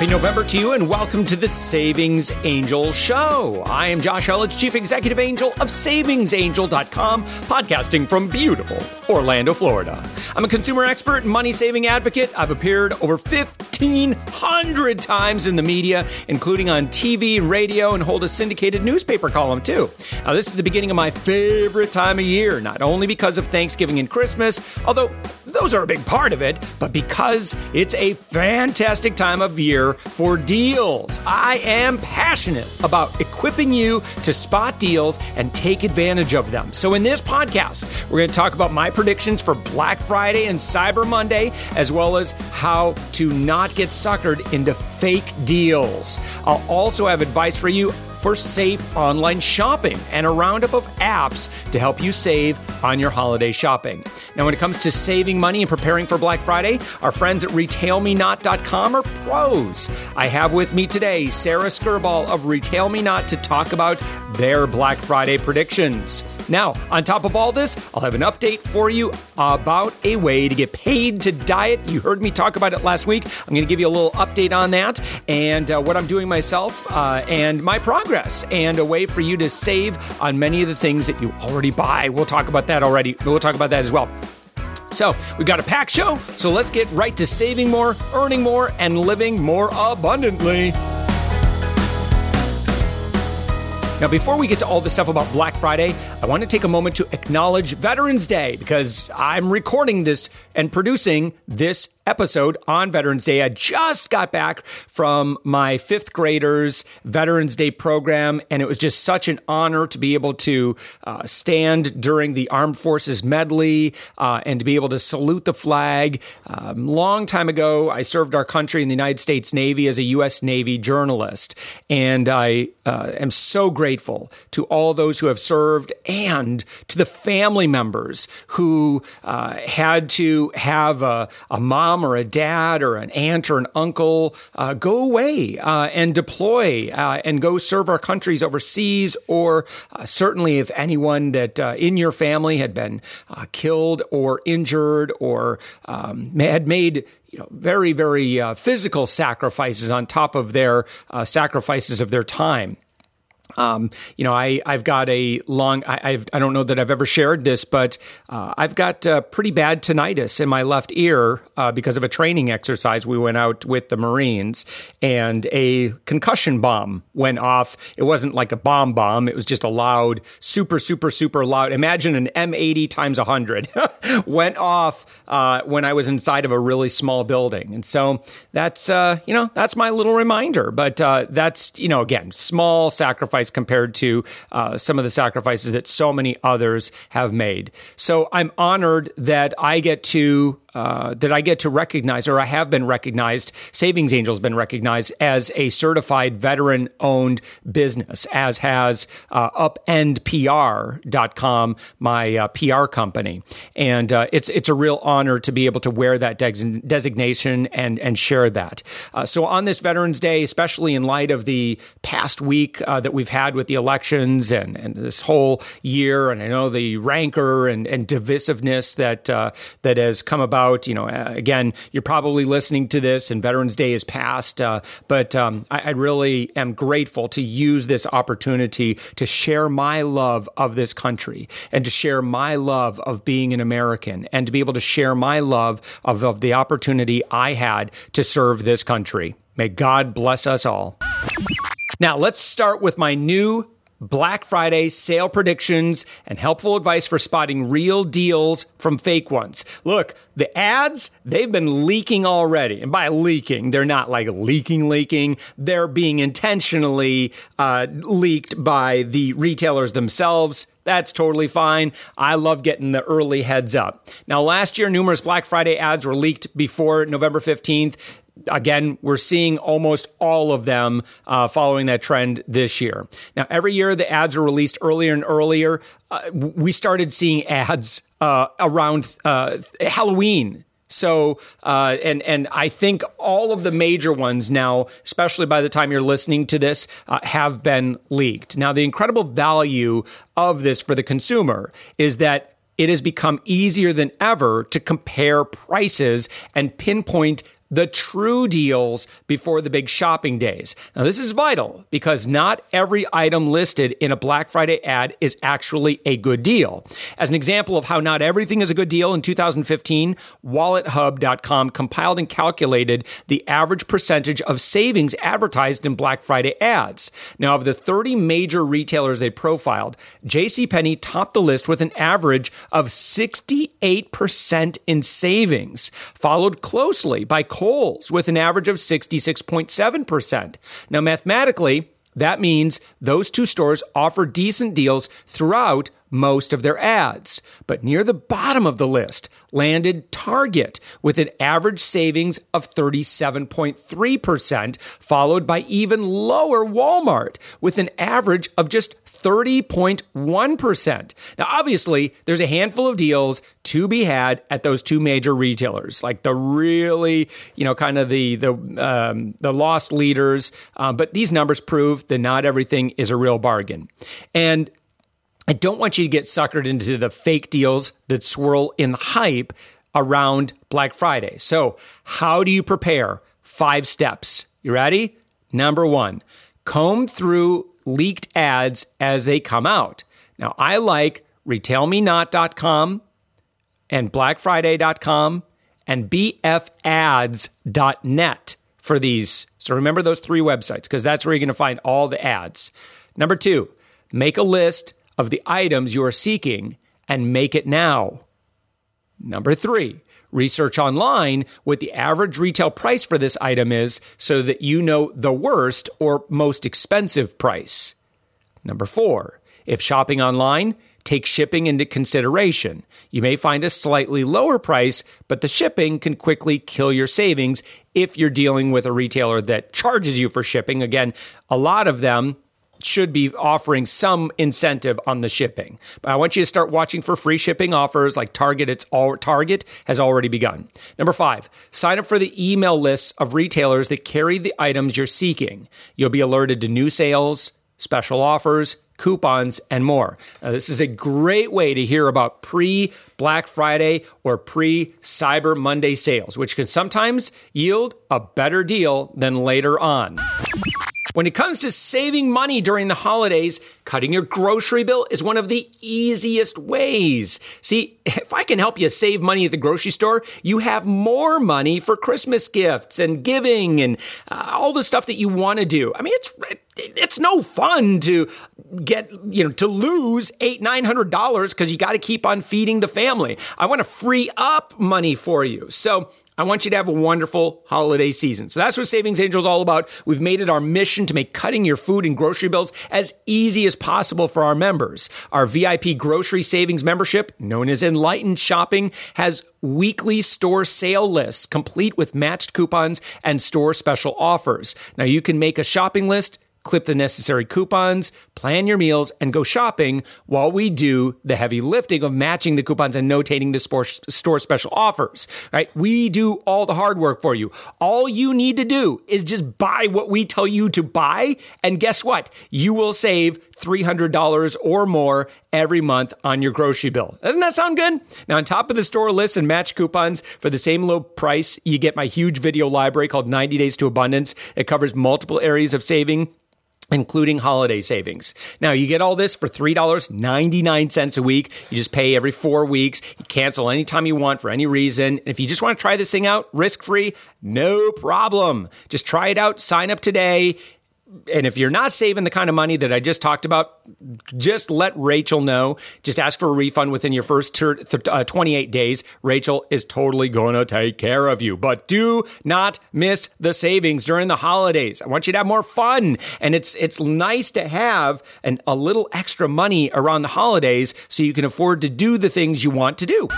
Happy November to you and welcome to the Savings Angel Show. I am Josh Elledge, Chief Executive Angel of SavingsAngel.com, podcasting from beautiful Orlando, Florida. I'm a consumer expert and money saving advocate. I've appeared over 1,500 times in the media, including on TV radio, and hold a syndicated newspaper column too. Now, this is the beginning of my favorite time of year, not only because of Thanksgiving and Christmas, although those are a big part of it, but because it's a fantastic time of year for deals. I am passionate about equipping you to spot deals and take advantage of them. So, in this podcast, we're going to talk about my predictions for Black Friday and Cyber Monday, as well as how to not get suckered into fake deals. I'll also have advice for you for safe online shopping and a roundup of apps to help you save on your holiday shopping. Now, when it comes to saving money and preparing for Black Friday, our friends at RetailMeNot.com are pros. I have with me today Sara Skirboll of RetailMeNot to talk about their Black Friday predictions. Now, on top of all this, I'll have an update for you about a way to get paid to diet. You heard me talk about it last week. I'm going to give you a little update on that and uh, what I'm doing myself uh, and my progress and a way for you to save on many of the things that you already buy. We'll talk about that already. We'll talk about that as well. So, we've got a packed show, so let's get right to saving more, earning more, and living more abundantly. Now, before we get to all the stuff about Black Friday, I want to take a moment to acknowledge Veterans Day because I'm recording this and producing this episode on Veterans Day. I just got back from my fifth graders Veterans Day program, and it was just such an honor to be able to uh, stand during the Armed Forces medley uh, and to be able to salute the flag. Um, long time ago, I served our country in the United States Navy as a U.S. Navy journalist, and I uh, am so grateful to all those who have served and to the family members who uh, had to have a, a mom mom or a dad or an aunt or an uncle uh, go away uh, and deploy uh, and go serve our countries overseas, or uh, certainly if anyone that uh, in your family had been killed or injured or um, had made you know very very physical sacrifices on top of their sacrifices of their time. Um, you know, I, I've got a long, I, I've, I don't know that I've ever shared this, but uh, I've got uh, pretty bad tinnitus in my left ear uh, because of a training exercise we went out with the Marines and a concussion bomb went off. It wasn't like a bomb bomb, it was just a loud, super, super, super loud. Imagine an M80 times 100 went off uh, when I was inside of a really small building. And so that's, uh, you know, that's my little reminder. But uh, that's, you know, again, small sacrifice compared to uh, some of the sacrifices that so many others have made. So I'm honored that I get to uh, that I get to recognize, or I have been recognized, Savings Angel has been recognized as a certified veteran owned business, as has uh, UpendPR.com, my uh, PR company. And uh, it's, it's a real honor to be able to wear that de- designation and, and share that. Uh, so on this Veterans Day, especially in light of the past week uh, that we've had with the elections and, and this whole year, and I know the rancor and, and divisiveness that, that has come about You know, uh, again, you're probably listening to this, and Veterans Day is past, uh, but um, I, I really am grateful to use this opportunity to share my love of this country and to share my love of being an American and to be able to share my love of, of the opportunity I had to serve this country. May God bless us all. Now, let's start with my new Black Friday sale predictions and helpful advice for spotting real deals from fake ones. Look, the ads, they've been leaking already. And by leaking, they're not like leaking, leaking. They're being intentionally uh, leaked by the retailers themselves. That's totally fine. I love getting the early heads up. Now, last year, numerous Black Friday ads were leaked before November 15th again, we're seeing almost all of them uh, following that trend this year. Now, every year the ads are released earlier and earlier. Uh, we started seeing ads uh, around uh, Halloween. So, uh, and and I think all of the major ones now, especially by the time you're listening to this, uh, have been leaked. Now, the incredible value of this for the consumer is that it has become easier than ever to compare prices and pinpoint the true deals before the big shopping days. Now, this is vital because not every item listed in a Black Friday ad is actually a good deal. As an example of how not everything is a good deal, in 2015, WalletHub.com compiled and calculated the average percentage of savings advertised in Black Friday ads. Now, of the 30 major retailers they profiled, JCPenney topped the list with an average of 68% in savings, followed closely by Kohl's with an average of 66.7%. Now, mathematically, that means those two stores offer decent deals throughout most of their ads. But near the bottom of the list landed Target with an average savings of 37.3%, followed by even lower Walmart with an average of just 30.1%. Now, obviously, there's a handful of deals to be had at those two major retailers, like the really, you know, kind of the the um, the loss leaders. Um, but these numbers prove that not everything is a real bargain. And I don't want you to get suckered into the fake deals that swirl in the hype around Black Friday. So, how do you prepare? Five steps. You ready? Number one, comb through leaked ads as they come out. Now, I like retailmenot.com and blackfriday.com and bfads.net for these. So remember those three websites because that's where you're going to find all the ads. Number two, make a list of the items you are seeking and make it now. Number three, research online what the average retail price for this item is so that you know the worst or most expensive price. Number four, if shopping online, take shipping into consideration. You may find a slightly lower price, but the shipping can quickly kill your savings if you're dealing with a retailer that charges you for shipping. Again, a lot of them should be offering some incentive on the shipping. But I want you to start watching for free shipping offers like Target. It's all Target has already begun. Number five, sign up for the email lists of retailers that carry the items you're seeking. You'll be alerted to new sales, special offers, coupons, and more. Now, this is a great way to hear about pre Black Friday or pre Cyber Monday sales, which can sometimes yield a better deal than later on. When it comes to saving money during the holidays, cutting your grocery bill is one of the easiest ways. See, if I can help you save money at the grocery store, you have more money for Christmas gifts and giving and uh, all the stuff that you want to do. I mean, it's it's no fun to get you know to lose eight nine hundred dollars because you got to keep on feeding the family. I want to free up money for you. So I want you to have a wonderful holiday season. So that's what Savings Angel is all about. We've made it our mission to make cutting your food and grocery bills as easy as possible for our members. Our VIP grocery savings membership, known as Enlightened Shopping, has weekly store sale lists complete with matched coupons and store special offers. Now you can make a shopping list clip the necessary coupons, plan your meals, and go shopping while we do the heavy lifting of matching the coupons and notating the store special offers. Right? We do all the hard work for you. All you need to do is just buy what we tell you to buy, and guess what? You will save $300 or more every month on your grocery bill. Doesn't that sound good? Now, on top of the store list and match coupons for the same low price, you get my huge video library called 90 Days to Abundance. It covers multiple areas of saving including holiday savings. Now, you get all this for $3.99 a week. You just pay every four weeks. You cancel anytime you want for any reason. And if you just want to try this thing out risk free, no problem. Just try it out, sign up today and if you're not saving the kind of money that I just talked about, just let Rachel know. Just ask for a refund within your first ter- th- uh, 28 days. Rachel is totally going to take care of you. But do not miss the savings during the holidays. I want you to have more fun, and it's it's nice to have an, a little extra money around the holidays so you can afford to do the things you want to do.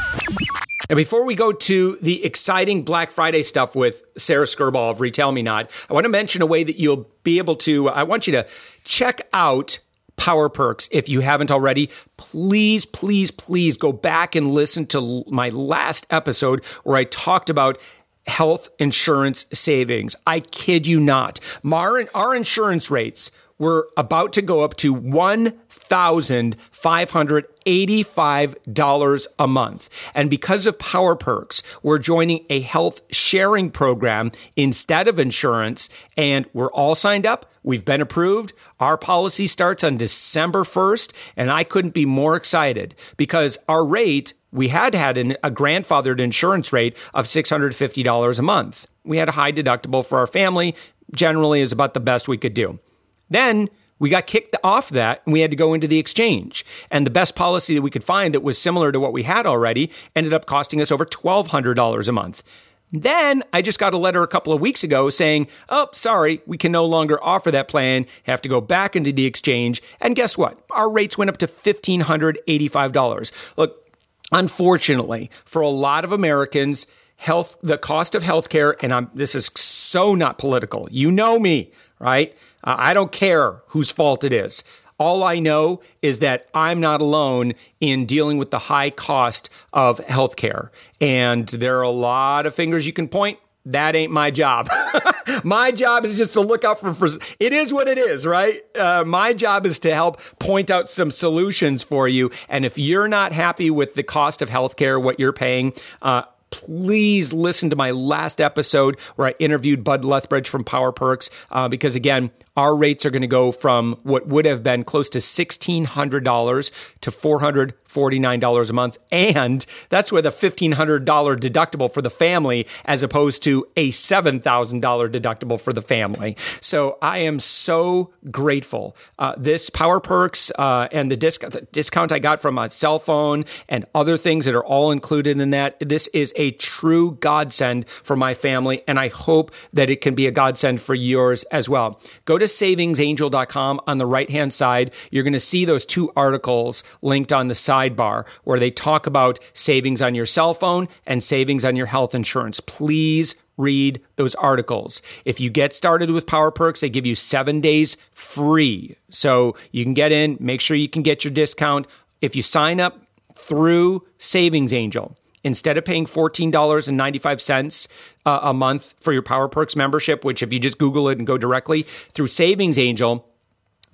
Now, before we go to the exciting Black Friday stuff with Sara Skirboll of Retail Me Not, I want to mention a way that you'll be able to, uh, I want you to check out Power Perks if you haven't already. Please, please, please go back and listen to my last episode where I talked about health insurance savings. I kid you not. Our, our insurance rates were about to go up to one $1,585 a month. And because of Power Perks, we're joining a health sharing program instead of insurance, and we're all signed up. We've been approved. Our policy starts on December 1st, and I couldn't be more excited because our rate, we had had an, a grandfathered insurance rate of $650 a month. We had a high deductible for our family, generally is about the best we could do. Then we got kicked off that and we had to go into the exchange. And the best policy that we could find that was similar to what we had already ended up costing us over $1,200 a month. Then I just got a letter a couple of weeks ago saying, oh, sorry, we can no longer offer that plan, have to go back into the exchange. And guess what? Our rates went up to $1,585. Look, unfortunately, for a lot of Americans, health, the cost of healthcare, and I'm, this is so not political. You know me, right? Uh, I don't care whose fault it is. All I know is that I'm not alone in dealing with the high cost of healthcare. And there are a lot of fingers you can point. That ain't my job. my job is just to look out for, for it is what it is, right? Uh, my job is to help point out some solutions for you. And if you're not happy with the cost of healthcare, what you're paying, uh, please listen to my last episode where I interviewed Bud Lethbridge from Power Perks uh, because again, our rates are going to go from what would have been close to $1,600 to $449 a month. And that's with a $1,500 deductible for the family as opposed to a $7,000 deductible for the family. So I am so grateful. Uh, this Power Perks uh, and the, disc- the discount I got from a cell phone and other things that are all included in that, this is a true godsend for my family. And I hope that it can be a godsend for yours as well. Go to savingsangel.com on the right hand side. You're going to see those two articles linked on the sidebar where they talk about savings on your cell phone and savings on your health insurance. Please read those articles. If you get started with Power Perks, they give you seven days free. So you can get in, make sure you can get your discount. If you sign up through Savings Angel, instead of paying $14.95 uh, a month for your Power Perks membership, which if you just Google it and go directly through Savings Angel,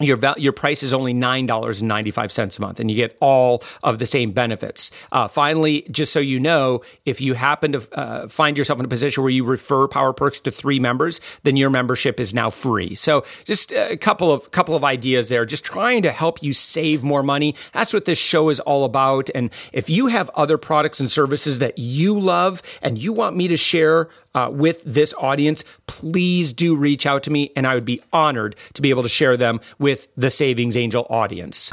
your your price is only nine dollars and ninety five cents a month, and you get all of the same benefits. Uh, finally, just so you know, if you happen to uh, find yourself in a position where you refer Power Perks to three members, then your membership is now free. So, just a couple of couple of ideas there, just trying to help you save more money. That's what this show is all about. And if you have other products and services that you love and you want me to share uh, with this audience, please do reach out to me, and I would be honored to be able to share them with the Savings Angel audience.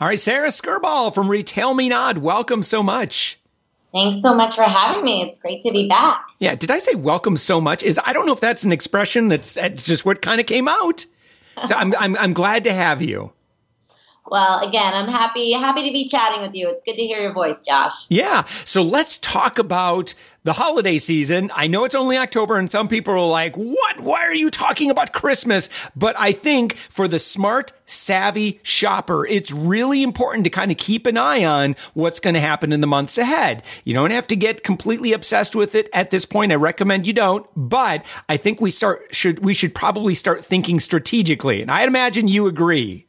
All right, Sara Skirboll from Retail Me Not, welcome so much. Thanks so much for having me. It's great to be back. Yeah, did I say welcome so much? Is I don't know if that's an expression that's, that's just what kind of came out. So I'm, I'm I'm glad to have you. Well, again, I'm happy happy to be chatting with you. It's good to hear your voice, Josh. Yeah. So let's talk about the holiday season. I know it's only October and some people are like, "What? Why are you talking about Christmas?" But I think for the smart, savvy shopper, it's really important to kind of keep an eye on what's going to happen in the months ahead. You don't have to get completely obsessed with it at this point. I recommend you don't, but I think we start should we should probably start thinking strategically. And I imagine you agree.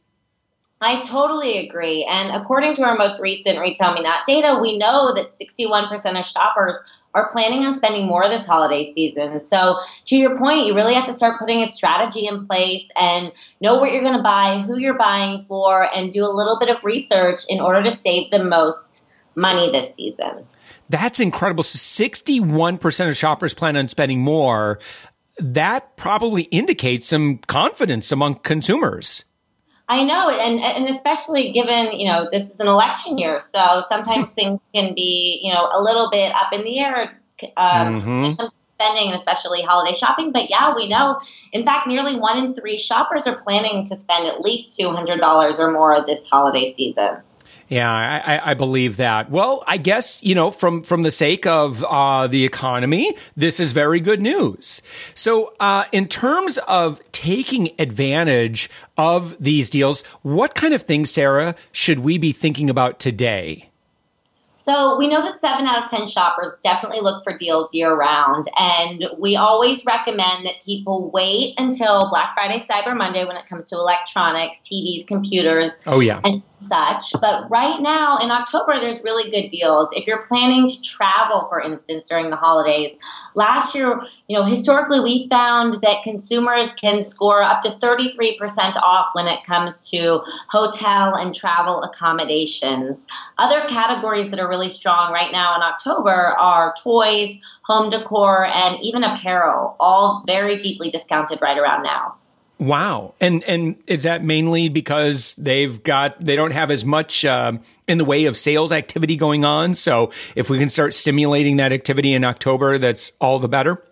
I totally agree. And according to our most recent Retail Me Not data, we know that 61% of shoppers are planning on spending more this holiday season. So, to your point, you really have to start putting a strategy in place and know what you're going to buy, who you're buying for, and do a little bit of research in order to save the most money this season. That's incredible. So 61% of shoppers plan on spending more. That probably indicates some confidence among consumers. I know, and and especially given you know this is an election year, so sometimes things can be you know a little bit up in the air um, mm-hmm. in terms of spending, and especially holiday shopping. But yeah, we know. In fact, nearly one in three shoppers are planning to spend at least two hundred dollars or more this holiday season. Yeah, I, I, believe that. Well, I guess you know, from from the sake of uh, the economy, this is very good news. So, uh, in terms of taking advantage of these deals, what kind of things, Sara, should we be thinking about today? So we know that seven out of 10 shoppers definitely look for deals year round. And we always recommend that people wait until Black Friday, Cyber Monday when it comes to electronics, TVs, computers, oh, yeah. and such. But right now in October, there's really good deals. If you're planning to travel, for instance, during the holidays, last year, you know, historically we found that consumers can score up to 33% off when it comes to hotel and travel accommodations. Other categories that are really strong right now in October are toys, home decor, and even apparel, all very deeply discounted right around now. Wow. And and is that mainly because they've got they don't have as much uh, in the way of sales activity going on? So if we can start stimulating that activity in October, that's all the better.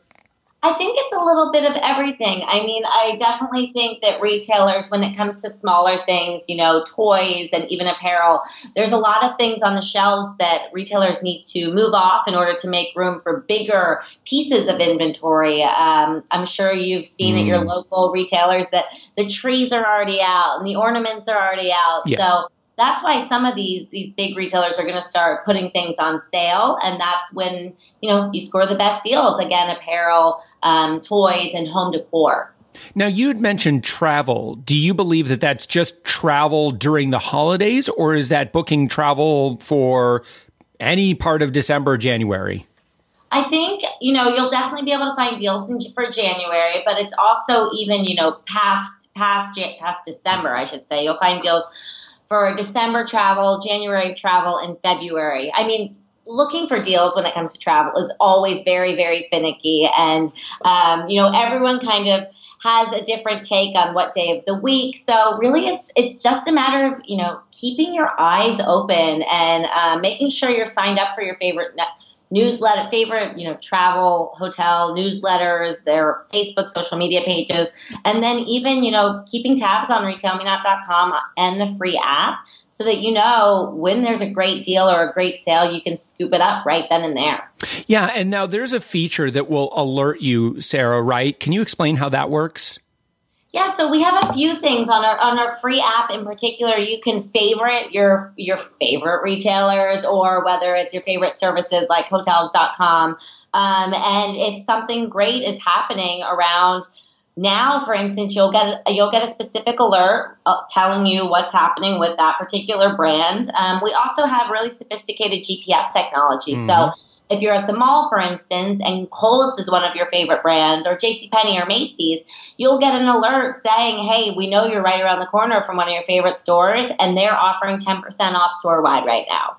I think it's a little bit of everything. I mean, I definitely think that retailers, when it comes to smaller things, you know, toys and even apparel, there's a lot of things on the shelves that retailers need to move off in order to make room for bigger pieces of inventory. Um, I'm sure you've seen mm. at your mm. local retailers that the trees are already out and the ornaments are already out. Yeah. So that's why some of these these big retailers are going to start putting things on sale, and that's when you know you score the best deals. Again, apparel, um, toys, and home decor. Now, you had mentioned travel. Do you believe that that's just travel during the holidays, or is that booking travel for any part of December, January? I think you know you'll definitely be able to find deals in, for January, but it's also even you know past past past December, I should say. You'll find deals for December travel, January travel, and February. I mean, looking for deals when it comes to travel is always very, very finicky. And, um, you know, everyone kind of has a different take on what day of the week. So really, it's it's just a matter of you know keeping your eyes open and uh, making sure you're signed up for your favorite. Net- newsletter, favorite, you know, travel, hotel newsletters, their Facebook, social media pages, and then even, you know, keeping tabs on retailmenot.com and the free app so that you know when there's a great deal or a great sale, you can scoop it up right then and there. Yeah. And now there's a feature that will alert you, Sara, right? Can you explain how that works? Yeah, so we have a few things on our on our free app in particular. You can favorite your your favorite retailers or whether it's your favorite services like hotels.com. Um, and if something great is happening around now, for instance, you'll get you'll get a specific alert uh, telling you what's happening with that particular brand. Um, we also have really sophisticated GPS technology, mm-hmm. so if you're at the mall, for instance, and Kohl's is one of your favorite brands, or JCPenney or Macy's, you'll get an alert saying, hey, we know you're right around the corner from one of your favorite stores, and they're offering 10% off store wide right now.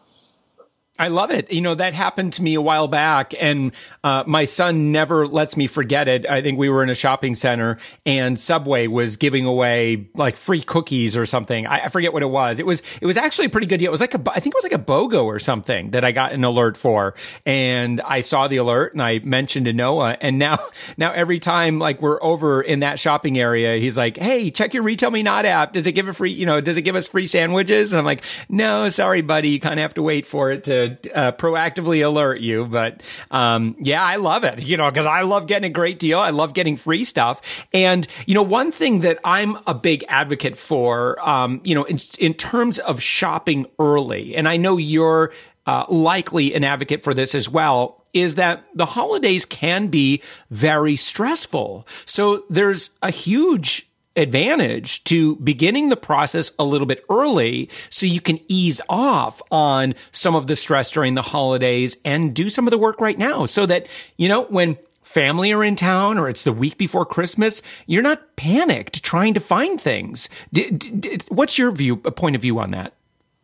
I love it. You know, that happened to me a while back and uh, my son never lets me forget it. I think we were in a shopping center and Subway was giving away like free cookies or something. I, I, forget what it was. It was, it was actually a pretty good deal. It was like a, I think it was like a BOGO or something that I got an alert for. And I saw the alert and I mentioned to Noah. And now, now every time like we're over in that shopping area, he's like, Hey, check your Retail Me Not app. Does it give a free, you know, does it give us free sandwiches? And I'm like, no, sorry, buddy. You kind of have to wait for it to uh, proactively alert you. But um, yeah, I love it, you know, because I love getting a great deal. I love getting free stuff. And, you know, one thing that I'm a big advocate for, um, you know, in, in terms of shopping early, and I know you're uh, likely an advocate for this as well, is that the holidays can be very stressful. So there's a huge advantage to beginning the process a little bit early so you can ease off on some of the stress during the holidays and do some of the work right now so that, you know, when family are in town or it's the week before Christmas, you're not panicked trying to find things. D- d- what's your view, point of view on that?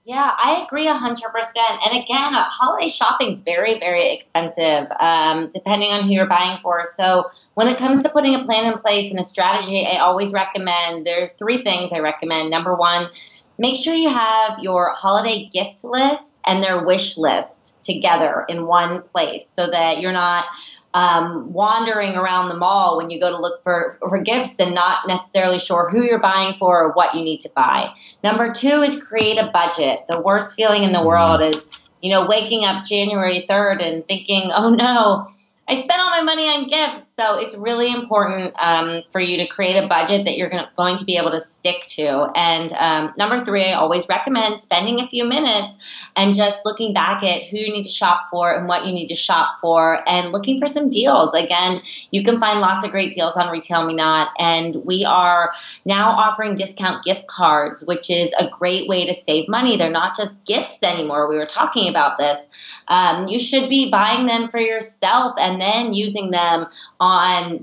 Yeah, I agree 100%. And again, uh, holiday shopping is very, very expensive, um, depending on who you're buying for. So when it comes to putting a plan in place and a strategy, I always recommend there are three things I recommend. Number one, make sure you have your holiday gift list and their wish list together in one place so that you're not um, wandering around the mall when you go to look for, for gifts and not necessarily sure who you're buying for or what you need to buy. Number two is create a budget. The worst feeling in the mm-hmm. world is, you know, waking up January 3rd and thinking, oh no, I spent all my money on gifts. So it's really important um, for you to create a budget that you're gonna, going to be able to stick to. And um, number three, I always recommend spending a few minutes and just looking back at who you need to shop for and what you need to shop for and looking for some deals. Again, you can find lots of great deals on Retail Me Not. And we are now offering discount gift cards, which is a great way to save money. They're not just gifts anymore. We were talking about this. Um, you should be buying them for yourself and then using them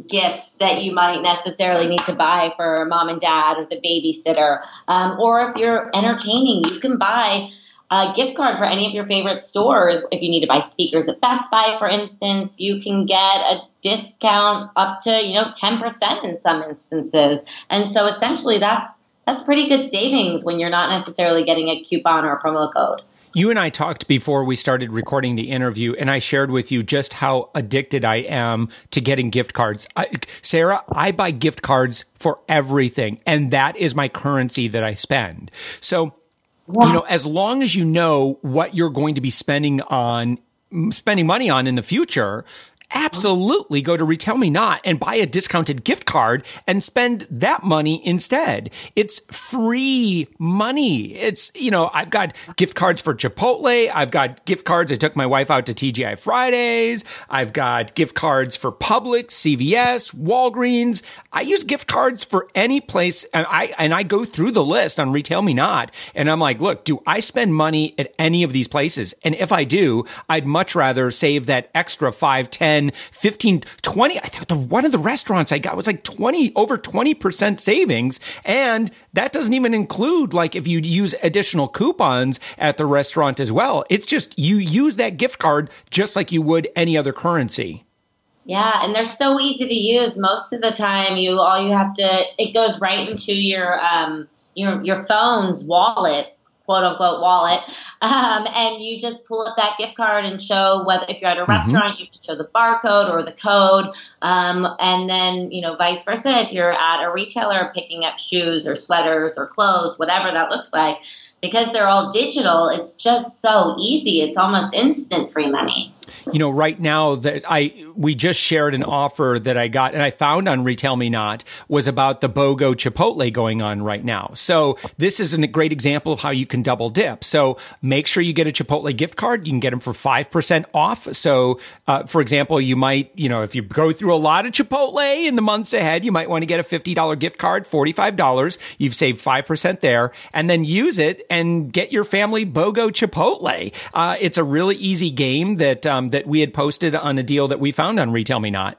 gifts that you might necessarily need to buy for mom and dad or the babysitter. Um, or if you're entertaining, you can buy a gift card for any of your favorite stores. If you need to buy speakers at Best Buy, for instance, you can get a discount up to, you know, 10% in some instances. And so essentially that's that's pretty good savings when you're not necessarily getting a coupon or a promo code. You and I talked before we started recording the interview, and I shared with you just how addicted I am to getting gift cards. I, Sara, I buy gift cards for everything, and that is my currency that I spend. So, you know, as long as you know what you're going to be spending on, spending money on in the future, absolutely go to Retail Me Not and buy a discounted gift card and spend that money instead. It's free money. It's, you know, I've got gift cards for Chipotle. I've got gift cards. I took my wife out to TGI Fridays. I've got gift cards for Publix, CVS, Walgreens. I use gift cards for any place and I, and I go through the list on Retail Me Not and I'm like, look, do I spend money at any of these places? And if I do, I'd much rather save that extra 5, 10, 10, 15, 20. I think the, one of the restaurants I got was like 20, over 20% savings. And that doesn't even include like if you use additional coupons at the restaurant as well. It's just you use that gift card just like you would any other currency. Yeah, and they're so easy to use. Most of the time, you all you have to it goes right into your um your your phone's wallet quote unquote wallet, um, and you just pull up that gift card and show whether if you're at a mm-hmm. restaurant, you can show the barcode or the code, um, and then you know vice versa. If you're at a retailer picking up shoes or sweaters or clothes, whatever that looks like, because they're all digital, it's just so easy. It's almost instant free money you know, right now that I we just shared an offer that I got and I found on Retail Me Not was about the BOGO Chipotle going on right now. So this is a great example of how you can double dip. So make sure you get a Chipotle gift card. You can get them for five percent off. So, uh, for example, you might, you know, if you go through a lot of Chipotle in the months ahead, you might want to get a fifty dollar gift card, forty five dollars. You've saved five percent there, and then use it and get your family BOGO Chipotle. Uh, it's a really easy game that. Um, um, that we had posted on a deal that we found on Retail Me Not.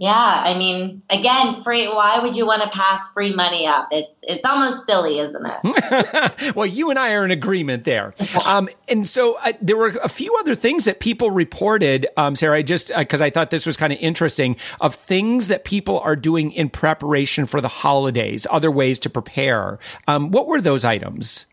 Yeah, I mean, again, free. Why would you want to pass free money up? It's it's almost silly, isn't it? well, you and I are in agreement there. Um, and so uh, there were a few other things that people reported, um, Sara. I just because uh, I thought this was kind of interesting of things that people are doing in preparation for the holidays, other ways to prepare. Um, what were those items?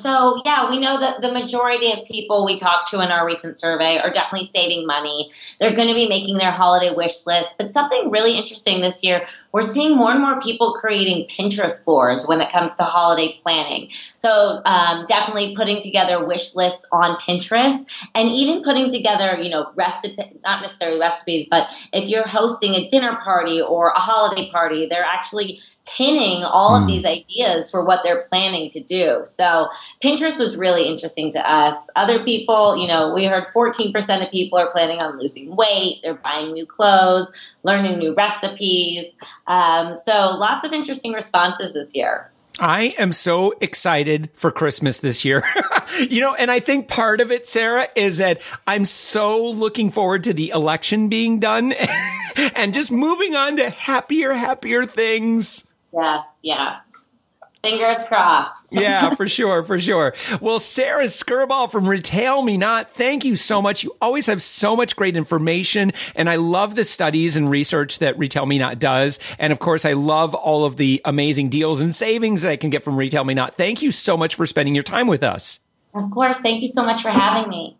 So, yeah, we know that the majority of people we talked to in our recent survey are definitely saving money. They're going to be making their holiday wish list. But something really interesting this year, we're seeing more and more people creating Pinterest boards when it comes to holiday planning. So, um, definitely putting together wish lists on Pinterest and even putting together, you know, recipe, not necessarily recipes, but if you're hosting a dinner party or a holiday party, they're actually pinning all of hmm. these ideas for what they're planning to do. So Pinterest was really interesting to us. Other people, you know, we heard 14% of people are planning on losing weight, they're buying new clothes, learning new recipes. Um, so lots of interesting responses this year. I am so excited for Christmas this year. you know, and I think part of it, Sara, is that I'm so looking forward to the election being done and just moving on to happier, happier things. Yeah, yeah. Fingers crossed. yeah, for sure, for sure. Well, Sara Skirboll from Retail Me Not, thank you so much. You always have so much great information, and I love the studies and research that Retail Me Not does. And of course, I love all of the amazing deals and savings that I can get from Retail Me Not. Thank you so much for spending your time with us. Of course. Thank you so much for having me.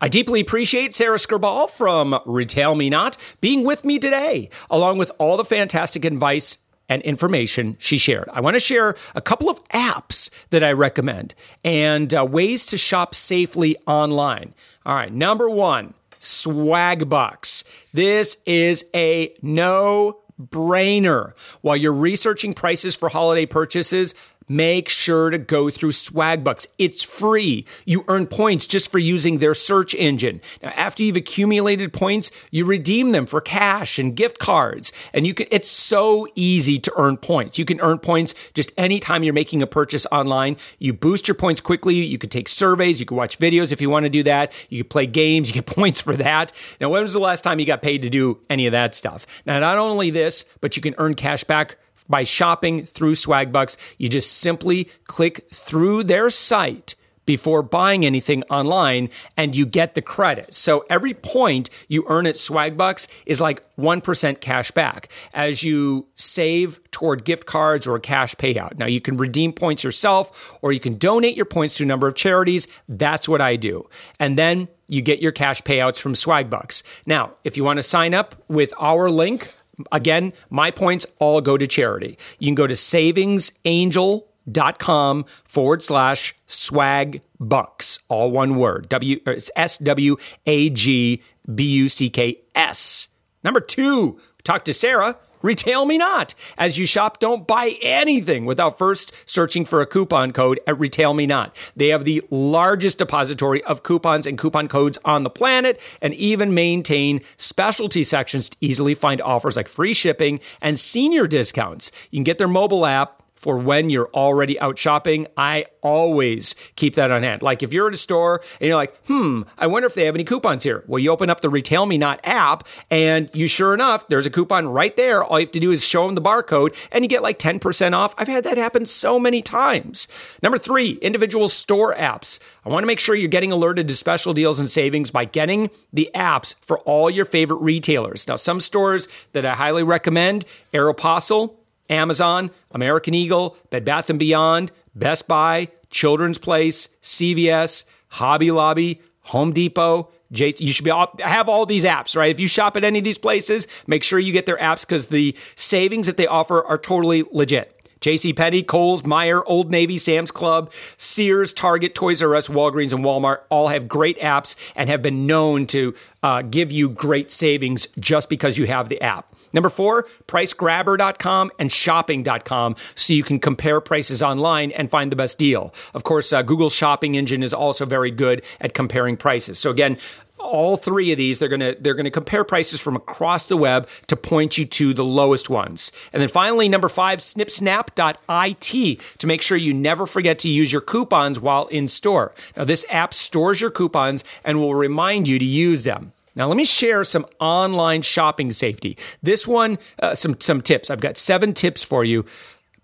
I deeply appreciate Sara Skirboll from Retail Me Not being with me today, along with all the fantastic advice and information she shared. I want to share a couple of apps that I recommend and uh, ways to shop safely online. All right, number one, Swagbucks. This is a no brainer. While you're researching prices for holiday purchases, make sure to go through Swagbucks. It's free. You earn points just for using their search engine. Now, after you've accumulated points, you redeem them for cash and gift cards. And you can, it's so easy to earn points. You can earn points just anytime you're making a purchase online. You boost your points quickly. You can take surveys. You can watch videos if you want to do that. You can play games. You get points for that. Now, when was the last time you got paid to do any of that stuff? Now, not only this, but you can earn cash back by shopping through Swagbucks. You just simply click through their site before buying anything online and you get the credit. So every point you earn at Swagbucks is like 1% cash back as you save toward gift cards or a cash payout. Now you can redeem points yourself or you can donate your points to a number of charities. That's what I do. And then you get your cash payouts from Swagbucks. Now, if you want to sign up with our link, Again, my points all go to charity. You can go to savingsangel.com forward slash swag bucks, all one word. W S W A G B U C K S. Number two, talk to Sara Retail Me Not. As you shop, don't buy anything without first searching for a coupon code at Retail Me Not. They have the largest depository of coupons and coupon codes on the planet and even maintain specialty sections to easily find offers like free shipping and senior discounts. You can get their mobile app for when you're already out shopping. I always keep that on hand. Like if you're at a store and you're like, hmm, I wonder if they have any coupons here. Well, you open up the Retail Me Not app and you sure enough, there's a coupon right there. All you have to do is show them the barcode and you get like 10% off. I've had that happen so many times. Number three, individual store apps. I want to make sure you're getting alerted to special deals and savings by getting the apps for all your favorite retailers. Now, some stores that I highly recommend, Aeropostale, Amazon, American Eagle, Bed Bath & Beyond, Best Buy, Children's Place, CVS, Hobby Lobby, Home Depot, you should be all, have all these apps, right? If you shop at any of these places, make sure you get their apps because the savings that they offer are totally legit. J.C. Penney, Kohl's, Meijer, Old Navy, Sam's Club, Sears, Target, Toys R Us, Walgreens, and Walmart all have great apps and have been known to uh, give you great savings just because you have the app. Number four, pricegrabber.com and shopping.com so you can compare prices online and find the best deal. Of course, uh, Google's shopping engine is also very good at comparing prices. So again, all three of these they're going to they're going to compare prices from across the web to point you to the lowest ones and then finally number five snipsnap.it to make sure you never forget to use your coupons while in store now this app stores your coupons and will remind you to use them now, let me share some online shopping safety. This one, uh, some some tips. I've got seven tips for you.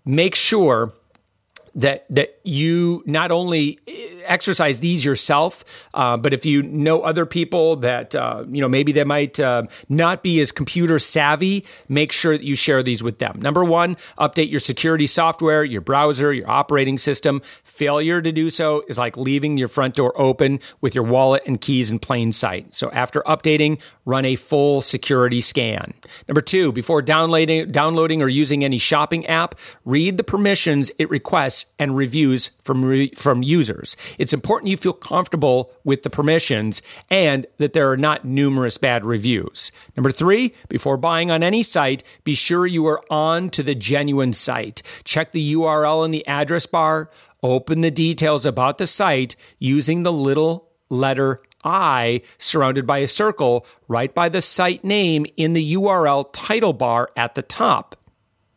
Make sure that that you not only exercise these yourself, uh, but if you know other people that uh, you know maybe they might uh, not be as computer savvy, make sure that you share these with them. Number one, update your security software, your browser, your operating system. Failure to do so is like leaving your front door open with your wallet and keys in plain sight. So after updating, run a full security scan. Number two, before downloading downloading or using any shopping app, read the permissions it requests and reviews from re- from users. It's important you feel comfortable with the permissions and that there are not numerous bad reviews. Number 3, before buying on any site, be sure you are on to the genuine site. Check the URL in the address bar, open the details about the site using the little letter I surrounded by a circle right by the site name in the URL title bar at the top.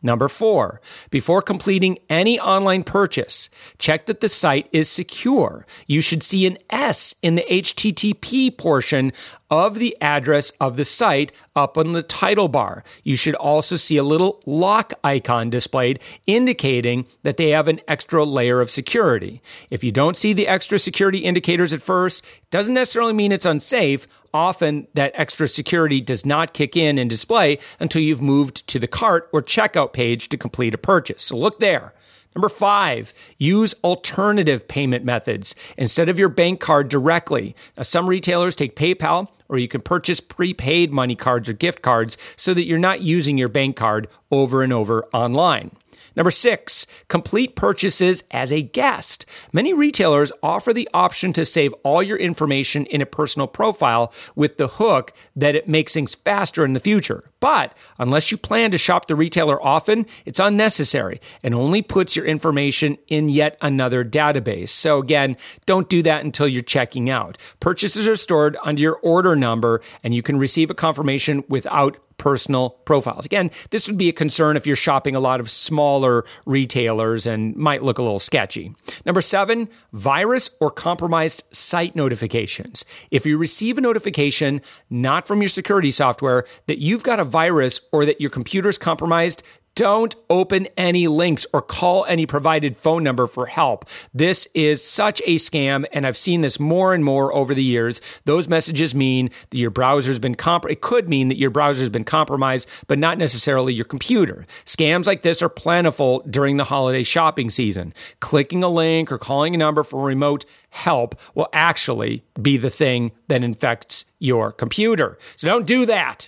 Number four, before completing any online purchase, check that the site is secure. You should see an S in the HTTP portion of the address of the site up on the title bar. You should also see a little lock icon displayed indicating that they have an extra layer of security. If you don't see the extra security indicators at first, it doesn't necessarily mean it's unsafe. Often that extra security does not kick in and display until you've moved to the cart or checkout page to complete a purchase. So look there. Number five, use alternative payment methods instead of your bank card directly. Now, some retailers take PayPal, or you can purchase prepaid money cards or gift cards so that you're not using your bank card over and over online. Number six, complete purchases as a guest. Many retailers offer the option to save all your information in a personal profile with the hook that it makes things faster in the future. But unless you plan to shop the retailer often, it's unnecessary and only puts your information in yet another database. So again, don't do that until you're checking out. Purchases are stored under your order number and you can receive a confirmation without personal profiles. Again, this would be a concern if you're shopping a lot of smaller retailers and might look a little sketchy. Number seven, virus or compromised site notifications. If you receive a notification not from your security software that you've got a virus or that your computer is compromised, don't open any links or call any provided phone number for help. This is such a scam, and I've seen this more and more over the years. Those messages mean that your browser's been comp- it could mean that your browser's been compromised, but not necessarily your computer. Scams like this are plentiful during the holiday shopping season. Clicking a link or calling a number for remote help will actually be the thing that infects your computer. So don't do that.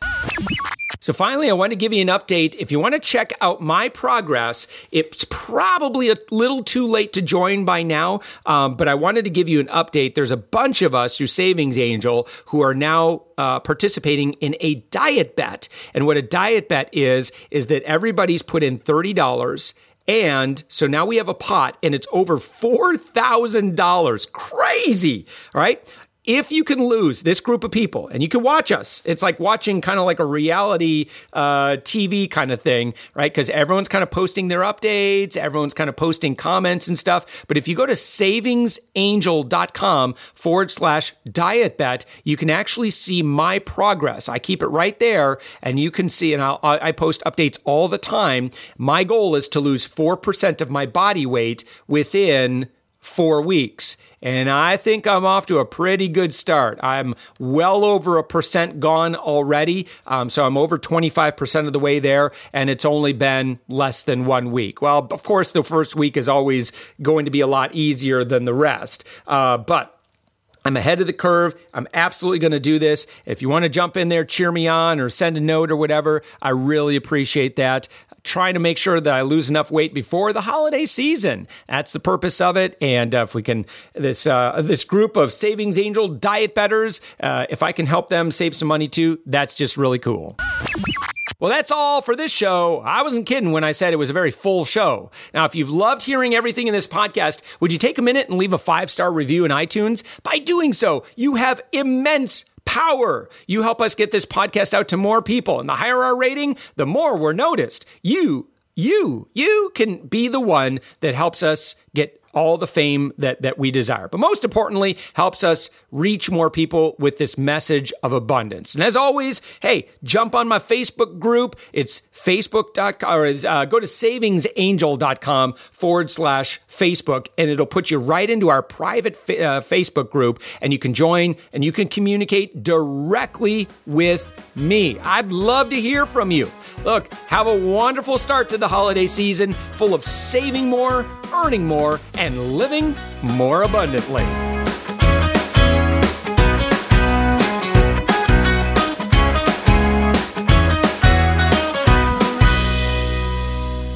So finally, I want to give you an update. If you want to check out my progress, it's probably a little too late to join by now, um, but I wanted to give you an update. There's a bunch of us through Savings Angel who are now uh, participating in a diet bet. And what a diet bet is, is that everybody's put in $30 and so now we have a pot and it's over $4,000. Crazy. All right if you can lose this group of people and you can watch us, it's like watching kind of like a reality uh, TV kind of thing, right? Because everyone's kind of posting their updates, everyone's kind of posting comments and stuff. But if you go to savingsangel.com forward slash diet bet, you can actually see my progress. I keep it right there and you can see, and I'll, I post updates all the time. My goal is to lose 4% of my body weight within four weeks. And I think I'm off to a pretty good start. I'm well over a percent gone already. Um, so I'm over 25% of the way there, and it's only been less than one week. Well, of course, the first week is always going to be a lot easier than the rest. Uh, but I'm ahead of the curve. I'm absolutely going to do this. If you want to jump in there, cheer me on or send a note or whatever, I really appreciate that trying to make sure that I lose enough weight before the holiday season. That's the purpose of it. And uh, if we can, this uh, this group of Savings Angel diet betters, uh, if I can help them save some money too, that's just really cool. Well, that's all for this show. I wasn't kidding when I said it was a very full show. Now, if you've loved hearing everything in this podcast, would you take a minute and leave a five star review in iTunes? By doing so, you have immense power. You help us get this podcast out to more people. And the higher our rating, the more we're noticed. You, you, you can be the one that helps us get all the fame that, that we desire. But most importantly, helps us reach more people with this message of abundance. And as always, hey, jump on my Facebook group. It's facebook.com or uh, go to savingsangel.com forward slash Facebook and it'll put you right into our private fa- uh, Facebook group and you can join and you can communicate directly with me. I'd love to hear from you. Look, have a wonderful start to the holiday season full of saving more, earning more, and living more abundantly.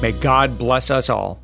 May God bless us all.